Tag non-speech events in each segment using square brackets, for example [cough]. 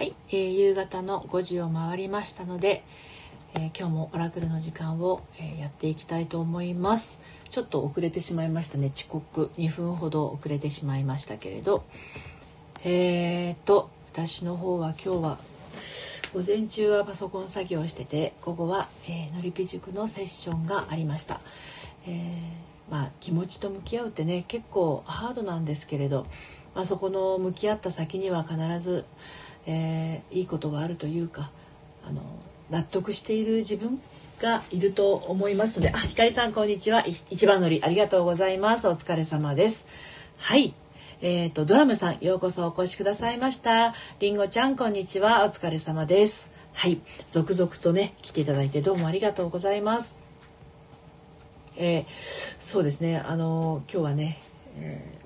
はい、えー、夕方の5時を回りましたので、えー、今日もオラクルの時間を、えー、やっていきたいと思います。ちょっと遅れてしまいましたね。遅刻。2分ほど遅れてしまいましたけれど。えーと私の方は今日は午前中はパソコン作業してて午後は、えー、のりぴ塾のセッションがありました、えー、まあ気持ちと向き合うってね結構ハードなんですけれど、まあ、そこの向き合った先には必ずえー、いいことがあるというかあの納得している自分がいると思いますのであひかりさんこんにちは。一番乗りありがとうございます。お疲れ様です。はい。えっ、ー、とドラムさんようこそお越しくださいました。りんごちゃんこんにちは。お疲れ様です。はい。続々とね来ていただいてどうもありがとうございます。えー、そうですね。あの今日はね、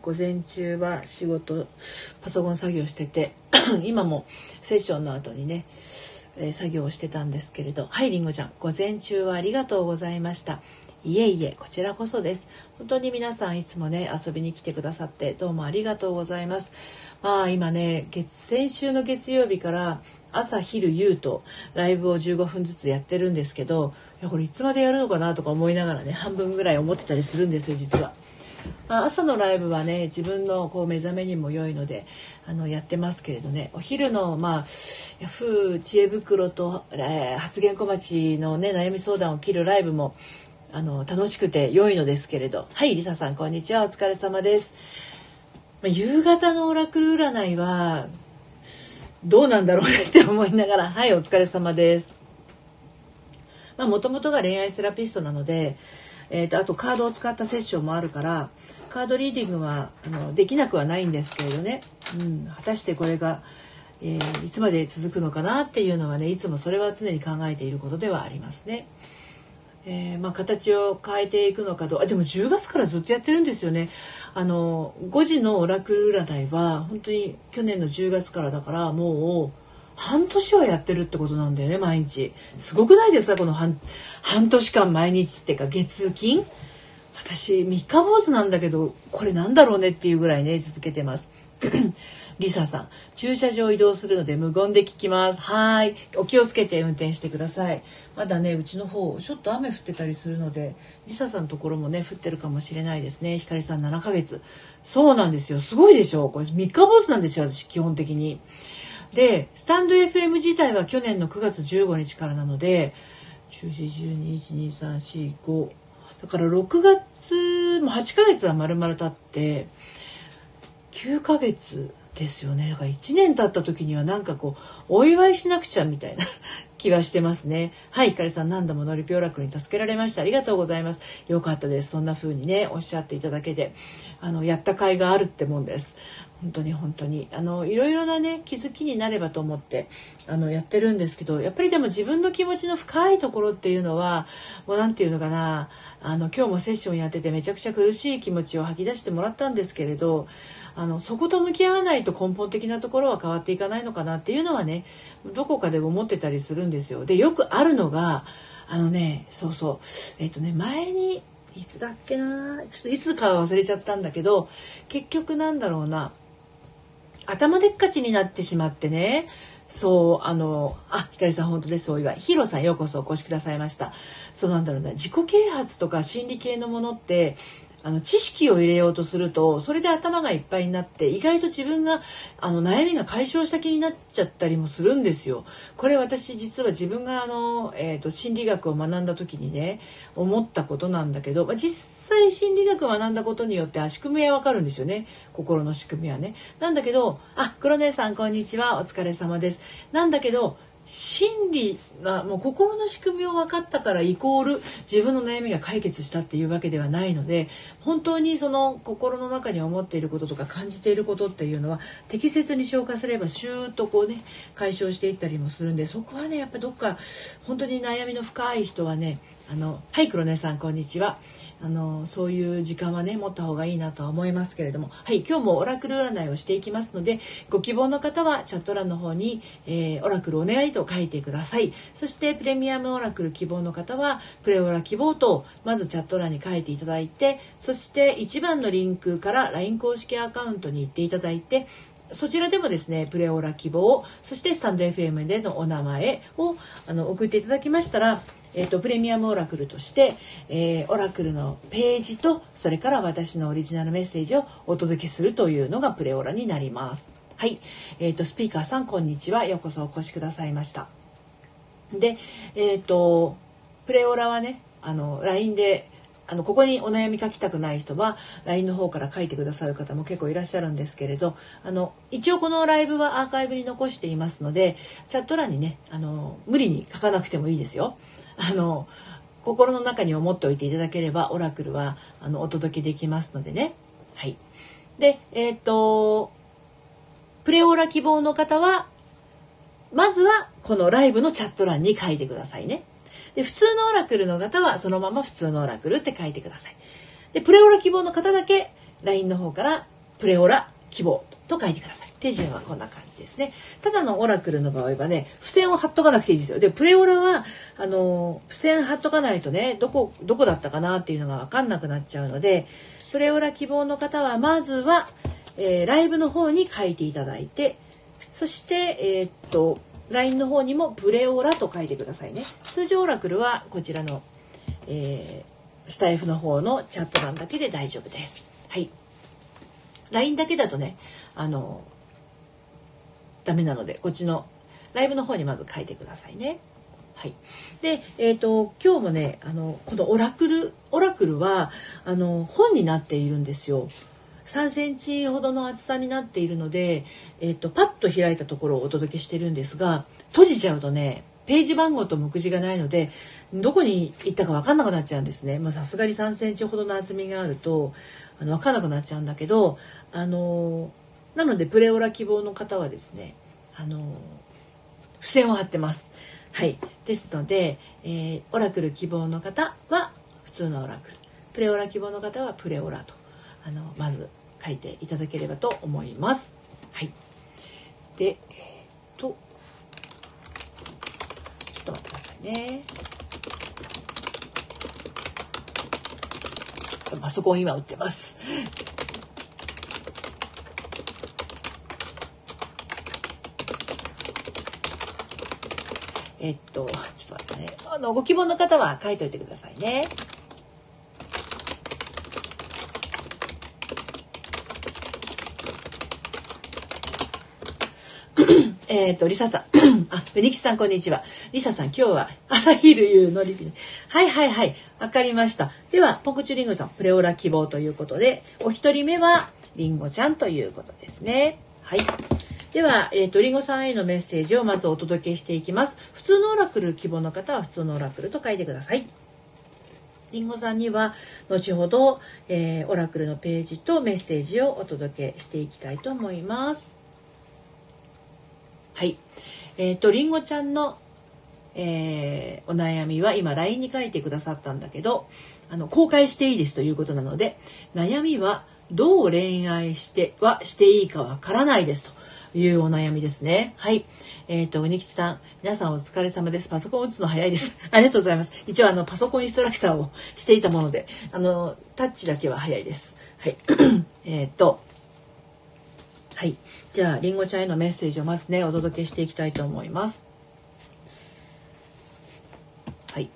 午前中は仕事パソコン作業してて [coughs] 今もセッションの後にね、えー、作業をしてたんですけれどはいりんごちゃん午前中はありがとうございました。いえいえこちらこそです。本当に皆さんいつもね遊びに来てくださってどうもありがとうございます。まあ今ね月先週の月曜日から朝昼夕とライブを15分ずつやってるんですけどいやこれいつまでやるのかなとか思いながらね半分ぐらい思ってたりするんですよ実は。まあ、朝のライブはね自分のこう目覚めにも良いのであのやってますけれどね。お昼のまあヤフー知恵袋と、えー、発言小町のね悩み相談を切るライブもあの楽しくて良いのですけれど。はいりささんこんにちは。お疲れ様です、まあ、夕方のオラクル占いはどうなんだろうねって思いながら。はいお疲れ様です。まあもともとが恋愛セラピストなのでえーと、あとカードを使ったセッションもあるからカードリーディングはあのできなくはないんですけれどね、うん、果たしてこれが、えー、いつまで続くのかなっていうのはねいつもそれは常に考えていることではありますね。えー、まあ、形を変えていくのかどうあでも10月からずっとやってるんですよね。あの5時のオラクル占いは本当に去年の10月からだからもう半年はやってるってことなんだよね毎日。すごくないですか？この半半年間毎日っていうか月金？私三日坊主なんだけどこれなんだろうねっていうぐらいね続けてます。[clears throat] リサさん。駐車場移動するので無言で聞きます。はい。お気をつけて運転してください。まだねうちの方ちょっと雨降ってたりするのでリサさんのところもね降ってるかもしれないですね。ひかりさん7ヶ月。そうなんですよ。すごいでしょ？これ三日坊主なんですよ私基本的に。でスタンド FM 自体は去年の9月15日からなので141212345だから6月も8ヶ月は丸々経って9ヶ月ですよね。だから1年経った時にはなんかこうお祝いしなくちゃみたいな [laughs] 気はしてますね。はいひかりさん何度ものりぴょうらくに助けられました。ありがとうございます。よかったです。そんな風にねおっしゃっていただけであのやった甲斐があるってもんです。本当に本当にあのいろいろなね気づきになればと思ってあのやってるんですけどやっぱりでも自分の気持ちの深いところっていうのはもう何て言うのかなあの今日もセッションやっててめちゃくちゃ苦しい気持ちを吐き出してもらったんですけれどあのそこと向き合わないと根本的なところは変わっていかないのかなっていうのはねどこかで思ってたりするんですよ。でよくあるのがあのねそうそうえっ、とね前にいつだっけなちょっといつか忘れちゃったんだけど結局なんだろうな頭でっかちになってしまってね。そうあのあひかりさん本当です。お祝いヒロさんようこそお越しくださいました。そうなんだろうな。自己啓発とか心理系のものってあの知識を入れようとするとそれで頭がいっぱいになって意外と自分があの悩みが解消した気になっちゃったりもするんですよ。これ私実は自分があの、えーと、心理学を学んだ時にね思ったことなんだけど、まあ、実際心理学を学んだことによって仕組みはわかるんですよね心の仕組みはね。なんだけどあ黒姉さんこんにちはお疲れ様です。なんだけど心理がもう心の仕組みを分かったからイコール自分の悩みが解決したっていうわけではないので本当にその心の中に思っていることとか感じていることっていうのは適切に消化すればシューッとこうね解消していったりもするんでそこはねやっぱどっか本当に悩みの深い人はねあのはい黒根さんこんにちは。あのそういう時間はね持った方がいいなとは思いますけれども。はい今日もオラクル占いをしていきますのでご希望の方はチャット欄の方に、えー、オラクルお願いと書いてください。そしてプレミアムオラクル希望の方はプレオラ希望とまずチャット欄に書いていただいてそして1番のリンクから LINE 公式アカウントに行っていただいてそちらでもですねプレオラ希望そしてスタンド FM でのお名前をあの送っていただきましたらえーと、プレミアムオラクルとして、えー、オラクルのページとそれから私のオリジナルメッセージをお届けするというのがプレオラになります。はい、えーと、スピーカーさんこんにちはようこそお越しくださいました。で、えっ、ー、とプレオラはねあの LINE であのここにお悩み書きたくない人は LINE の方から書いてくださる方も結構いらっしゃるんですけれどあの一応このライブはアーカイブに残していますのでチャット欄にねあの無理に書かなくてもいいですよ。あの心の中に思っておいていただければオラクルはあのお届けできますのでね。はい、でえっ、とプレオラ希望の方はまずはこのライブのチャット欄に書いてくださいね。で普通のオラクルの方はそのまま普通のオラクルって書いてください。でプレオラ希望の方だけ LINE の方からプレオラ希望と書いてください。手順はこんな感じですね。ただのオラクルの場合はね、付箋を貼っとかなくていいですよ。で、プレオラは、あの、付箋貼っとかないとね、どこ、どこだったかなっていうのがわかんなくなっちゃうので、プレオラ希望の方は、まずは、えー、ライブの方に書いていただいて、そして、えー、っと、LINE の方にもプレオラと書いてくださいね。通常オラクルはこちらの、えー、スタイフの方のチャット欄だけで大丈夫です。はい。LINE だけだとね、あの、ダメなので、こっちのライブの方にまず書いてくださいね。はい。で、えっ、ー、と、今日もね、あの、このオラクル、オラクルは、あの、本になっているんですよ。3センチほどの厚さになっているので、えっ、と、パッと開いたところをお届けしてるんですが、閉じちゃうとね、ページ番号と目次がないので、どこに行ったか分かんなくなっちゃうんですね。ま、さすがに3センチほどの厚みがあると、あの分かんなくなっちゃうんだけど、あのなのでプレオラ希望の方はですねあの付箋を貼ってます。はい、ですので、えー、オラクル希望の方は普通のオラクルプレオラ希望の方はプレオラとあのまず書いていただければと思います。はい、で、えー、っとちょっと待ってくださいね。パソコン今売ってます。えっと、ちょっと待ってね。あの、ご希望の方は書いといてくださいね。えっと、リサさん。[clears throat] あ、フェニキさん、こんにちは。リサさん、今日は朝昼夕のリピはいはいはい。わかりました。では、ポクチュリンゴさん、プレオラ希望ということで、お一人目は、リンゴちゃんということですね。はい。では、えっ、ー、と、りんごさんへのメッセージをまずお届けしていきます。普通のオラクル希望の方は普通のオラクルと書いてください。りんごさんには後ほど、えー、オラクルのページとメッセージをお届けしていきたいと思います。はい。えっ、ー、と、りんごちゃんの、えー、お悩みは今 LINE に書いてくださったんだけど、あの、公開していいですということなので、悩みはどう恋愛してはしていいかわからないですと。いうお悩みですね。はい。えっ、ー、と、うにきちさん、皆さんお疲れ様です。パソコン打つの早いです。[laughs] ありがとうございます。一応、あの、パソコンインストラクターをしていたもので、あの、タッチだけは早いです。はい。[clears throat] えっと、はい。じゃあ、りんごちゃんへのメッセージをまずね、お届けしていきたいと思います。はい。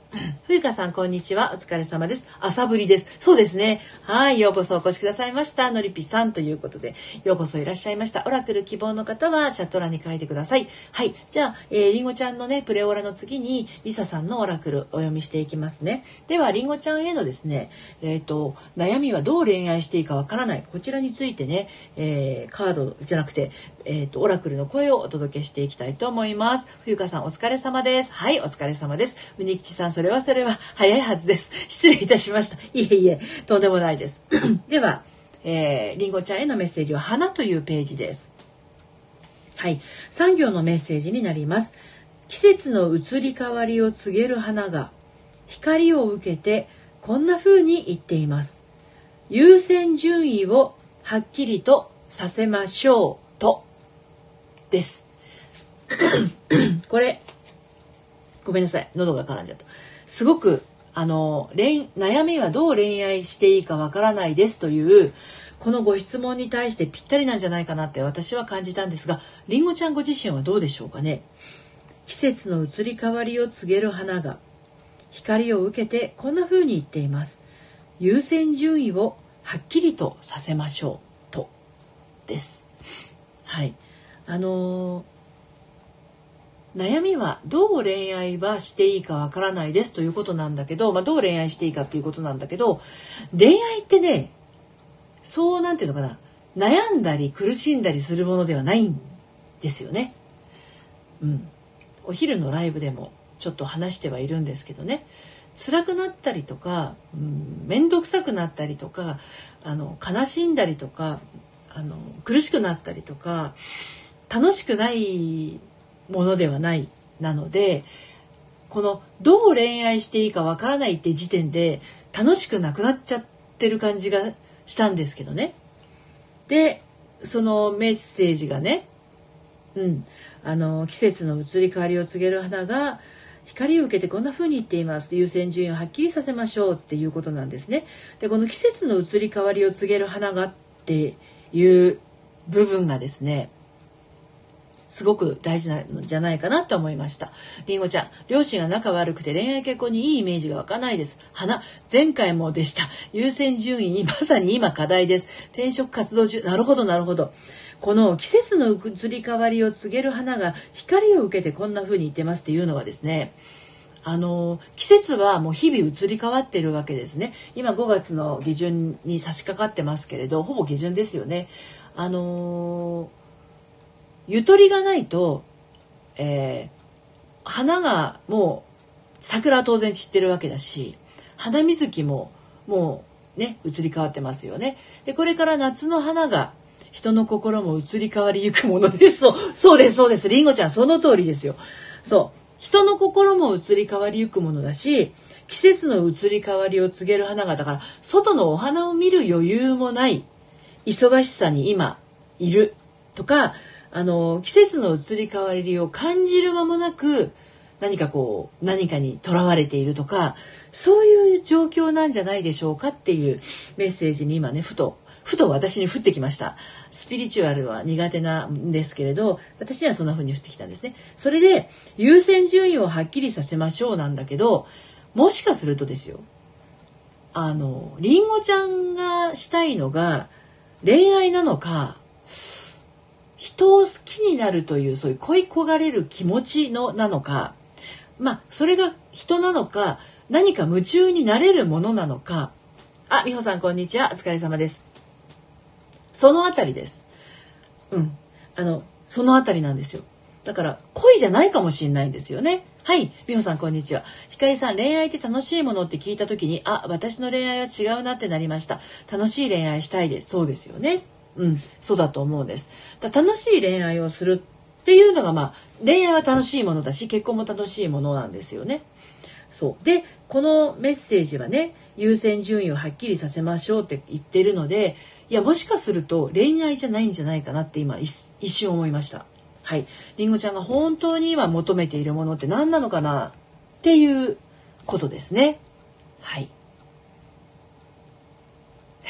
冬香さん、こんにちは。お疲れ様です。朝ぶりです。そうですね。はい。ようこそお越しくださいました。のりぴさんということで、ようこそいらっしゃいました。オラクル希望の方はチャット欄に書いてください。はい。じゃあ、えー、りんごちゃんのね、プレオラの次に、りささんのオラクルお読みしていきますね。では、りんごちゃんへのですね、えっ、ー、と、悩みはどう恋愛していいかわからない。こちらについてね、えー、カードじゃなくて、えっ、ー、と、オラクルの声をお届けしていきたいと思います。冬香さん、お疲れ様です。はい、お疲れ様です。うにきちさん、それはそれは早いはずです。失礼いたしました。いえいえ、とんでもないです。[clears throat] では、えー、りんごちゃんへのメッセージは花というページです。はい。産業のメッセージになります。季節の移り変わりを告げる花が光を受けてこんな風に言っています。優先順位をはっきりとさせましょうとです。これ、ごめんなさい。喉が絡んじゃった。すごくあの恋悩みはどう恋愛していいかわからないですというこのご質問に対してぴったりなんじゃないかなって私は感じたんですがりんごちゃんご自身はどうでしょうかね季節の移り変わりを告げる花が光を受けてこんな風に言っています優先順位をはっきりとさせましょうとですはいあの悩みはどう恋愛はしていいかわからないですということなんだけど、まあ、どう恋愛していいかということなんだけど恋愛ってねそうなんていうのかな悩んだり苦しんだりするものではないんですよね。うん、お昼のライブでもちょっと話してはいるんですけどね辛くなったりとか面倒、ん、くさくなったりとかあの悲しんだりとかあの苦しくなったりとか楽しくないものではないなのでこのどう恋愛していいかわからないって時点で楽しくなくなっちゃってる感じがしたんですけどね。でそのメッセージがね、うん、あの季節の移り変わりを告げる花が光を受けてこんな風に言っています優先順位をはっきりさせましょうっていうことなんですね。でこの季節の移り変わりを告げる花がっていう部分がですねすごく大事なんじゃないかなと思いました。りんごちゃん、両親が仲悪くて恋愛結婚にいいイメージが湧かないです。花、前回もでした。優先順位にまさに今課題です。転職活動中、なるほどなるほど。この季節の移り変わりを告げる花が光を受けてこんな風に言ってますっていうのはですね、あの季節はもう日々移り変わってるわけですね今5月の下旬に差し掛かってますけれどほぼ下旬ですよねあのゆとりがないと、えー、花がもう桜は当然散ってるわけだし花水木ももうね移り変わってますよね。でこれから夏の花が人の心も移り変わりゆくものです。そうそうですそうです。りんごちゃんその通りですよ。そう人の心も移り変わりゆくものだし季節の移り変わりを告げる花がだから外のお花を見る余裕もない忙しさに今いるとかあの季節の移り変わりを感じる間もなく何かこう何かにとらわれているとかそういう状況なんじゃないでしょうかっていうメッセージに今ねふとふと私に降ってきました。スピリチュアルは苦手なんですけれど私にはそんな風に降ってきたんですね。それで優先順位をはっきりさせましょうなんだけどもしかするとですよあのりんごちゃんがしたいのが恋愛なのか人を好きになるというそういう恋焦がれる気持ちのなのかまあそれが人なのか何か夢中になれるものなのか。あ美穂さんこんにちは。お疲れ様です。そのあたりです。うん。あのそのあたりなんですよ。だから恋じゃないかもしれないんですよね。はい美穂さんこんにちは。ひかりさん恋愛って楽しいものって聞いた時にあ私の恋愛は違うなってなりました。楽しい恋愛したいです。そうですよね。うん、そうだと思うんです。だ楽しい恋愛をするっていうのがまあ恋愛は楽しいものだし結婚も楽しいものなんですよね。そうでこのメッセージはね優先順位をはっきりさせましょうって言ってるのでいやもしかすると恋愛じゃないんじゃないかなって今一瞬思いました。はい、りんごちゃんが本当に今求めているものって何なのかなっていうことですね。はい。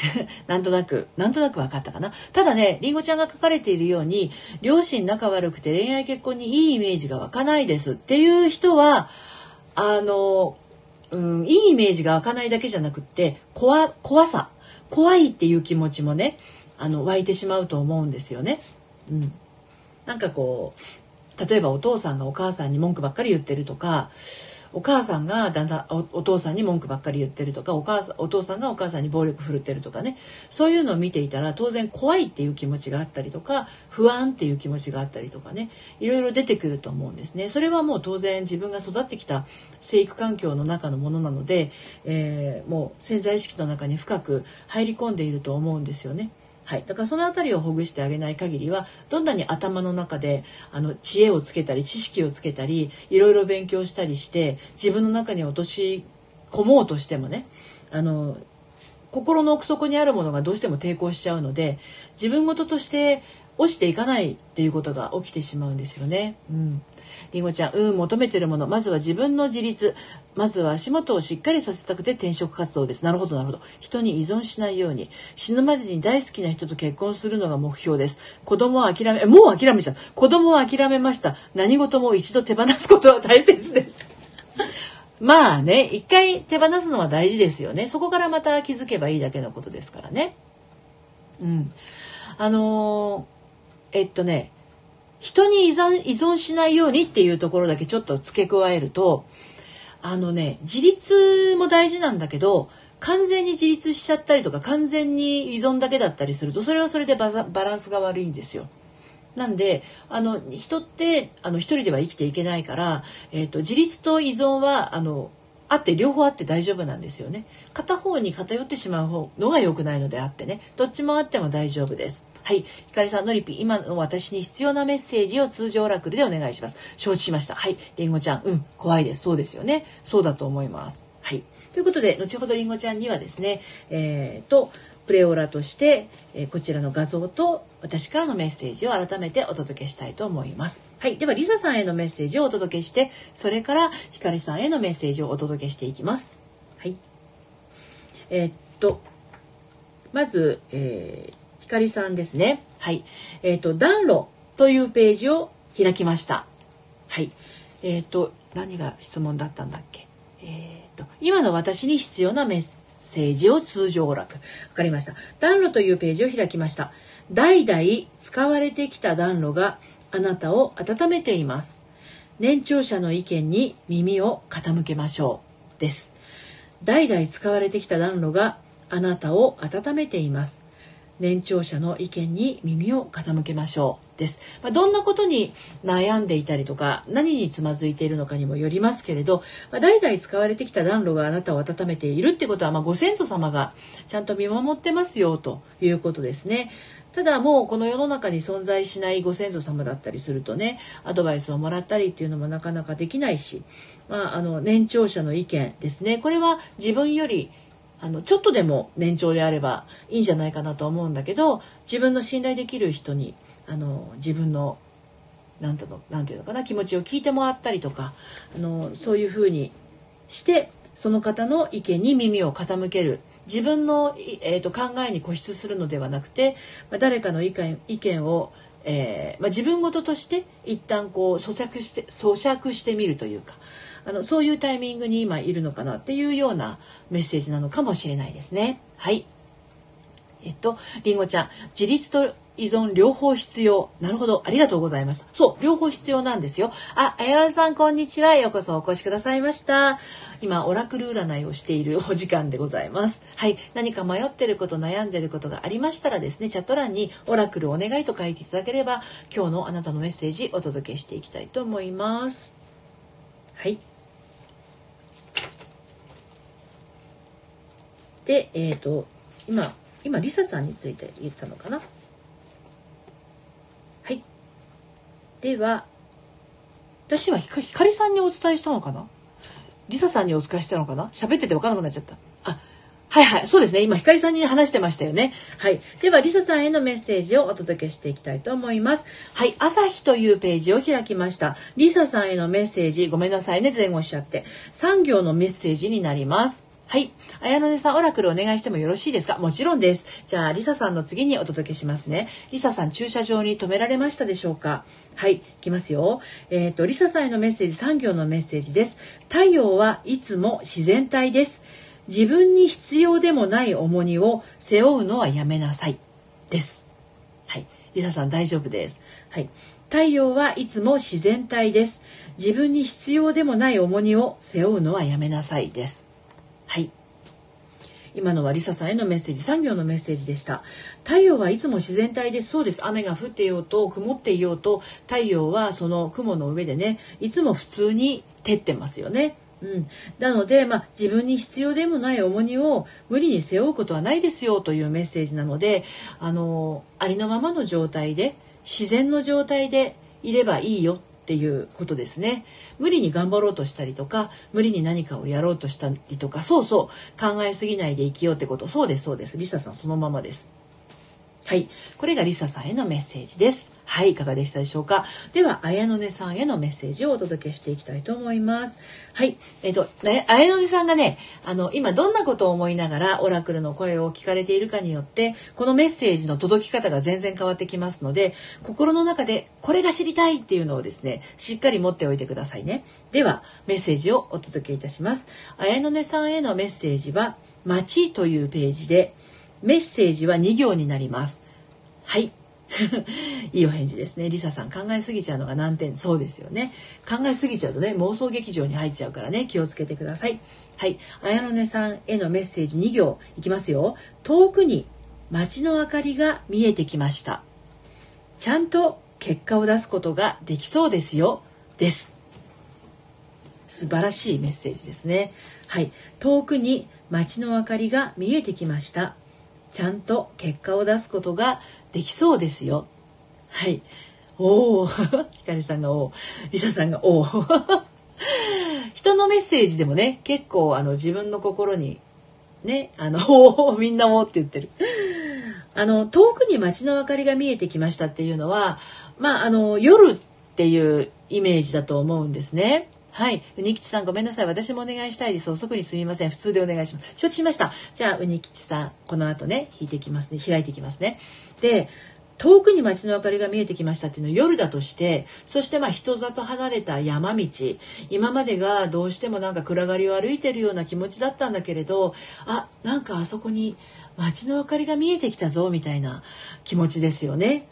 [laughs] なんとなく、なんとなく分かったかな。ただね、りんごちゃんが書かれているように、両親仲悪くて恋愛結婚にいいイメージが湧かないですっていう人は、あの、うん、いいイメージが湧かないだけじゃなくって、怖、怖さ、怖いっていう気持ちもね、あの、湧いてしまうと思うんですよね。うん。なんかこう、例えばお父さんがお母さんに文句ばっかり言ってるとか、お母さんがだんだんお父さんに文句ばっかり言ってるとかお母さんお父さんがお母さんに暴力振るってるとかねそういうのを見ていたら当然怖いっていう気持ちがあったりとか不安っていう気持ちがあったりとかねいろいろ出てくると思うんですね。それはもう当然自分が育ってきた生育環境の中のものなので、えー、もう潜在意識の中に深く入り込んでいると思うんですよね。はい、だからその辺りをほぐしてあげない限りはどんなに頭の中であの知恵をつけたり知識をつけたりいろいろ勉強したりして自分の中に落とし込もうとしてもねあの心の奥底にあるものがどうしても抵抗しちゃうので自分事として落ちていかないっていうことが起きてしまうんですよね。うんりんごちゃん、うん、求めてるもの。まずは自分の自立。まずは足元をしっかりさせたくて転職活動です。なるほど、なるほど。人に依存しないように。死ぬまでに大好きな人と結婚するのが目標です。子供は諦め、もう諦めちゃう。子供は諦めました。何事も一度手放すことは大切です。[laughs] まあね、一回手放すのは大事ですよね。そこからまた気づけばいいだけのことですからね。うん。あのー、えっとね、人に依存しないようにっていうところだけちょっと付け加えるとあのね自立も大事なんだけど完全に自立しちゃったりとか完全に依存だけだったりするとそれはそれでバランスが悪いんですよ。なんであの人ってあの一人では生きていけないから、えーと、自立と依存はあのあって両方あって大丈夫なんですよね。片方に偏ってしまうのが良くないのであってねどっちもあっても大丈夫です。はい。ひかりさん、のりぴ、今の私に必要なメッセージを通常オラクルでお願いします。承知しました。はい。りんごちゃん、うん、怖いです。そうですよね。そうだと思います。はい。ということで、後ほどりんごちゃんにはですね、えー、と、プレオラとして、え、こちらの画像と私からのメッセージを改めてお届けしたいと思います。はい。では、リサさんへのメッセージをお届けして、それからひかりさんへのメッセージをお届けしていきます。はい。えー、っと、まず、えー、ひかりさんですね。はい。えっ、ー、と、暖炉というページを開きました。はい。えっ、ー、と、何が質問だったんだっけ？えっ、ー、と、今の私に必要なメッセージを通常楽。わかりました。暖炉というページを開きました。代々使われてきた暖炉があなたを温めています。年長者の意見に耳を傾けましょう。です。代々使われてきた暖炉があなたを温めています。年長者の意見に耳を傾けましょうです、まあ、どんなことに悩んでいたりとか何につまずいているのかにもよりますけれど、まあ、代々使われてきた暖炉があなたを温めているってことは、まあ、ご先祖様がちゃんと見守ってますよということですね。ただもうこの世の中に存在しないご先祖様だったりするとねアドバイスをもらったりっていうのもなかなかできないし、まあ、あの年長者の意見ですねこれは自分よりあのちょっとでも年長であればいいんじゃないかなと思うんだけど自分の信頼できる人にあの自分の何て言うのかな気持ちを聞いてもらったりとかあのそういうふうにしてその方の意見に耳を傾ける。自分の、えーと、考えに固執するのではなくて、まあ、誰かの意見意見を、えーまあ、自分事として一旦こう咀嚼して咀嚼してみるというかあのそういうタイミングに今いるのかなっていうようなメッセージなのかもしれないですね。はい。えっと、りんごちゃん、自立と依存両方必要。なるほど。ありがとうございました。そう、両方必要なんですよ。あ、あやらさん、こんにちは。ようこそお越しくださいました。今、オラクル占いをしているお時間でございます。はい。何か迷ってること、悩んでることがありましたらですね、チャット欄にオラクルお願いと書いていただければ、今日のあなたのメッセージお届けしていきたいと思います。はい。で、えっ、ー、と、今、今、リサさんについて言ったのかな？はい。では、私はひかひかりさんにお伝えしたのかな？リサさんにお伝えしたのかな？喋ってて分からなくなっちゃった。あ、はいはい。そうですね。今、ひかりさんに話してましたよね。はい。では、リサさんへのメッセージをお届けしていきたいと思います。はい。朝日というページを開きました。リサさんへのメッセージ、ごめんなさいね。前後しちゃって。3行のメッセージになります。はい。綾野さん、オラクルお願いしてもよろしいですか？もちろんです。じゃあ、リサさんの次にお届けしますね。リサさん、駐車場に止められましたでしょうか？はい、いきますよ。えっ、ー、と、リサさんへのメッセージ、3行のメッセージです。太陽はいつも自然体です。自分に必要でもない重荷を背負うのはやめなさい。です。はい。リサさん、大丈夫です。はい。太陽はいつも自然体です。自分に必要でもない重荷を背負うのはやめなさいです。はい。今のはリサさんへのメッセージ産業のメッセージでした。太陽はいつも自然体でそうです。雨が降っていようと曇っていようと太陽はその雲の上でねいつも普通に照ってますよね。うん、なので、まあ、自分に必要でもない重荷を無理に背負うことはないですよというメッセージなのであのありのままの状態で自然の状態でいればいいよっていうことですね。無理に頑張ろうとしたりとか無理に何かをやろうとしたりとかそうそう考えすぎないで生きようってこと。そうですそうです。リサさんそのままです。はい。これがリサさんへのメッセージです。はい、いかがでしたでしょうか？では、綾野根さんへのメッセージをお届けしていきたいと思います。はい、えっ、と、ね、綾野根さんがね、あの、今どんなことを思いながらオラクルの声を聞かれているかによって、このメッセージの届き方が全然変わってきますので、心の中でこれが知りたいっていうのをですね、しっかり持っておいてくださいね。では、メッセージをお届けいたします。綾野根さんへのメッセージは、街というページで、メッセージは2行になります。はい。[laughs] いいお返事ですね。リサさん考えすぎちゃうのが難点。そうですよね。考えすぎちゃうとね、妄想劇場に入っちゃうからね、気をつけてください。はい。綾野根さんへのメッセージ2行いきますよ。遠くに街の明かりが見えてきました。ちゃんと結果を出すことができそうですよ。です。素晴らしいメッセージですね。はい。遠くに街の明かりが見えてきました。ちゃんと結果を出すことができそうですよ。はい。おお、[laughs] ひかりさんがおお、りささんがおお。[laughs] 人のメッセージでもね、結構あの自分の心にね、あの、[laughs] おお、みんなおおって言ってる。あの、遠くに街の明かりが見えてきましたっていうのは、まあ、あの、夜っていうイメージだと思うんですね。はい。うにきちさんごめんなさい。私もお願いしたいです。遅くにすみません。普通でお願いします。承知しました。じゃあ、うにきちさん、この後ね、引いていきますね。開いていきますね。で、遠くに街の明かりが見えてきましたっていうのは夜だとしてそしてまあ人里離れた山道今までがどうしてもなんか暗がりを歩いてるような気持ちだったんだけれどあなんかあそこに街の明かりが見えてきたぞみたいな気持ちですよね。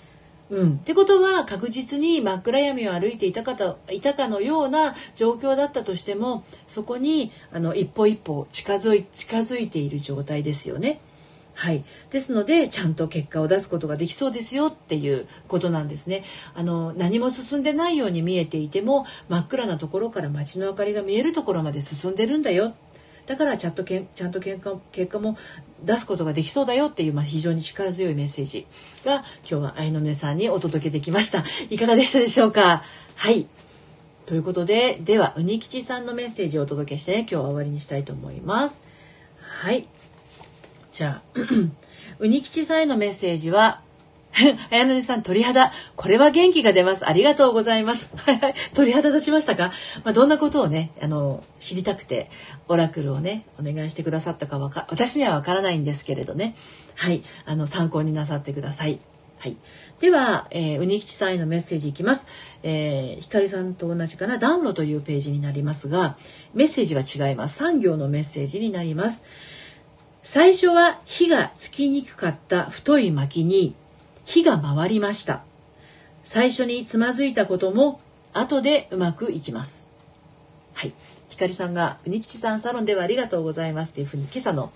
うん、ってことは確実に真っ暗闇を歩いていたかいたかのような状況だったとしてもそこにあの一歩一歩近づい近づいている状態ですよね。はい、ですのでちゃんと結果を出すことができそうですよっていうことなんですね。あの何も進んでないように見えていても真っ暗なところから街の明かりが見えるところまで進んでるんだよ。だからちゃんとけんちゃんと結果結果も出すことができそうだよっていう、まあ、非常に力強いメッセージが今日は愛の音さんにお届けできました。いかがでしたでしょうか？はい。ということでではうにきちさんのメッセージをお届けしてね今日は終わりにしたいと思います。はい。じゃあうにきちさんへのメッセージは [laughs] 綾野さん、鳥肌。これは元気が出ます。ありがとうございます。[laughs] 鳥肌立ちましたか、まあ、どんなことをね、あの、知りたくて、オラクルをね、お願いしてくださったかわか、私にはわからないんですけれどね。はい。あの、参考になさってください。はい。では、えー、うにきちさんへのメッセージいきます。えー、ひかりさんと同じかな、暖炉というページになりますが、メッセージは違います。産業のメッセージになります。最初は火がつきにくかった太い薪に火が回りました。最初につまずいたことも後でうまくいきます。はい。ひかりさんが、うにきちさんサロンではありがとうございますっていうふうに今朝の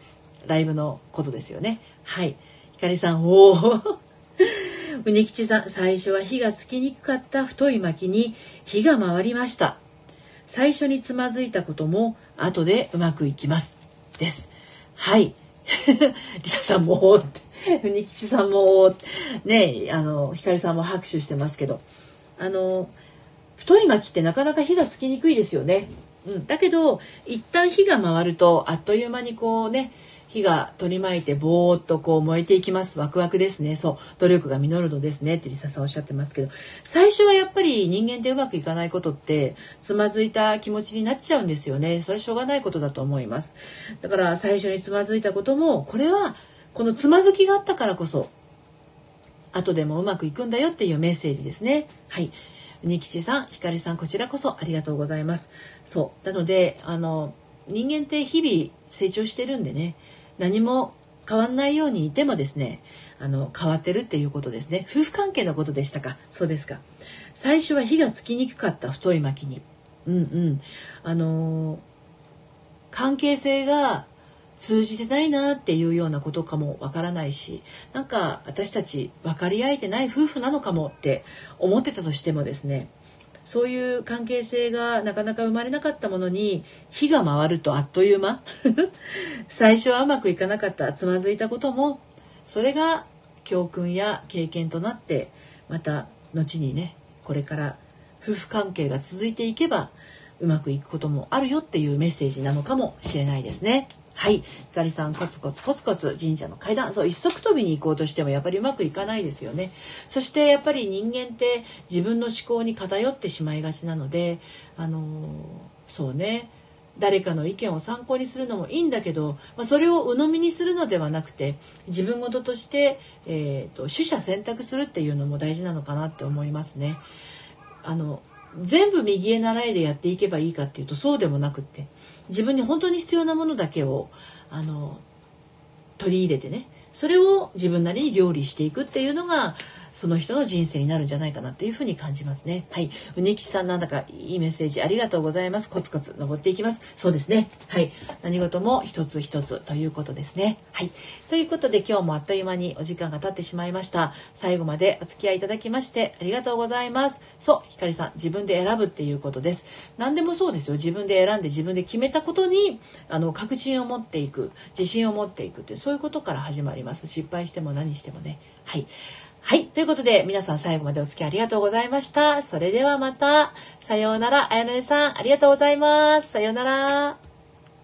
ライブのことですよね。はい。ひかりさん、おお [laughs] うにきちさん、最初は火がつきにくかった太い薪に火が回りました。最初につまずいたことも後でうまくいきます。です。はい。[laughs] リサさんも、って。国吉さんも、ね、あの、ひかりさんも拍手してますけど、あの、太い薪ってなかなか火がつきにくいですよね。うん。だけど、一旦火が回ると、あっという間にこうね、火が取り巻いてぼーっとこう燃えていきます。ワクワクですね。そう。努力が実るのですね。ってリサさんおっしゃってますけど、最初はやっぱり人間でうまくいかないことって、つまずいた気持ちになっちゃうんですよね。それしょうがないことだと思います。だから最初につまずいたことも、これはこのつまずきがあったからこそ後でもうまくいくんだよっていうメッセージですね。はい。二吉さん、ひかりさん、こちらこそありがとうございます。そう。なので、あの、人間って日々成長してるんでね、何も変わんないようにいてもですね、あの、変わってるっていうことですね。夫婦関係のことでしたか？そうですか。最初は火がつきにくかった太い薪に。うんうん。あの関係性が通じてないなっていうようなことかもわからないしなんか私たち分かり合えてない夫婦なのかもって思ってたとしてもですねそういう関係性がなかなか生まれなかったものに火が回るとあっという間 [laughs] 最初はうまくいかなかったつまずいたこともそれが教訓や経験となってまた後にねこれから夫婦関係が続いていけばうまくいくこともあるよっていうメッセージなのかもしれないですね。はい。ひかりさんコツコツコツコツ神社の階段。そう一足飛びに行こうとしてもやっぱりうまくいかないですよね。そしてやっぱり人間って自分の思考に偏ってしまいがちなのであのそうね。誰かの意見を参考にするのもいいんだけど、まあ、それを鵜呑みにするのではなくて自分事として、えーと、取捨選択するっていうのも大事なのかなって思いますね。あの全部右へ習いでやっていけばいいかっていうとそうでもなくって。自分に本当に必要なものだけをあの取り入れてねそれを自分なりに料理していくっていうのがその人の人生になるんじゃないかなっていうふうに感じますね。はい。うねきさんなんだかいいメッセージありがとうございます。コツコツ登っていきます。そうですね。はい。何事も一つ一つということですね。はい。ということで今日もあっという間にお時間が経ってしまいました。最後までお付き合いいただきましてありがとうございます。そう、ひかりさん、自分で選ぶっていうことです。何でもそうですよ。自分で選んで自分で決めたことに、あの、確信を持っていく、自信を持っていくって、そういうことから始まります。失敗しても何してもね。はい。はい。ということで、皆さん最後までお付き合いありがとうございました。それではまた。さようなら。あやのえさん、ありがとうございます。さようなら。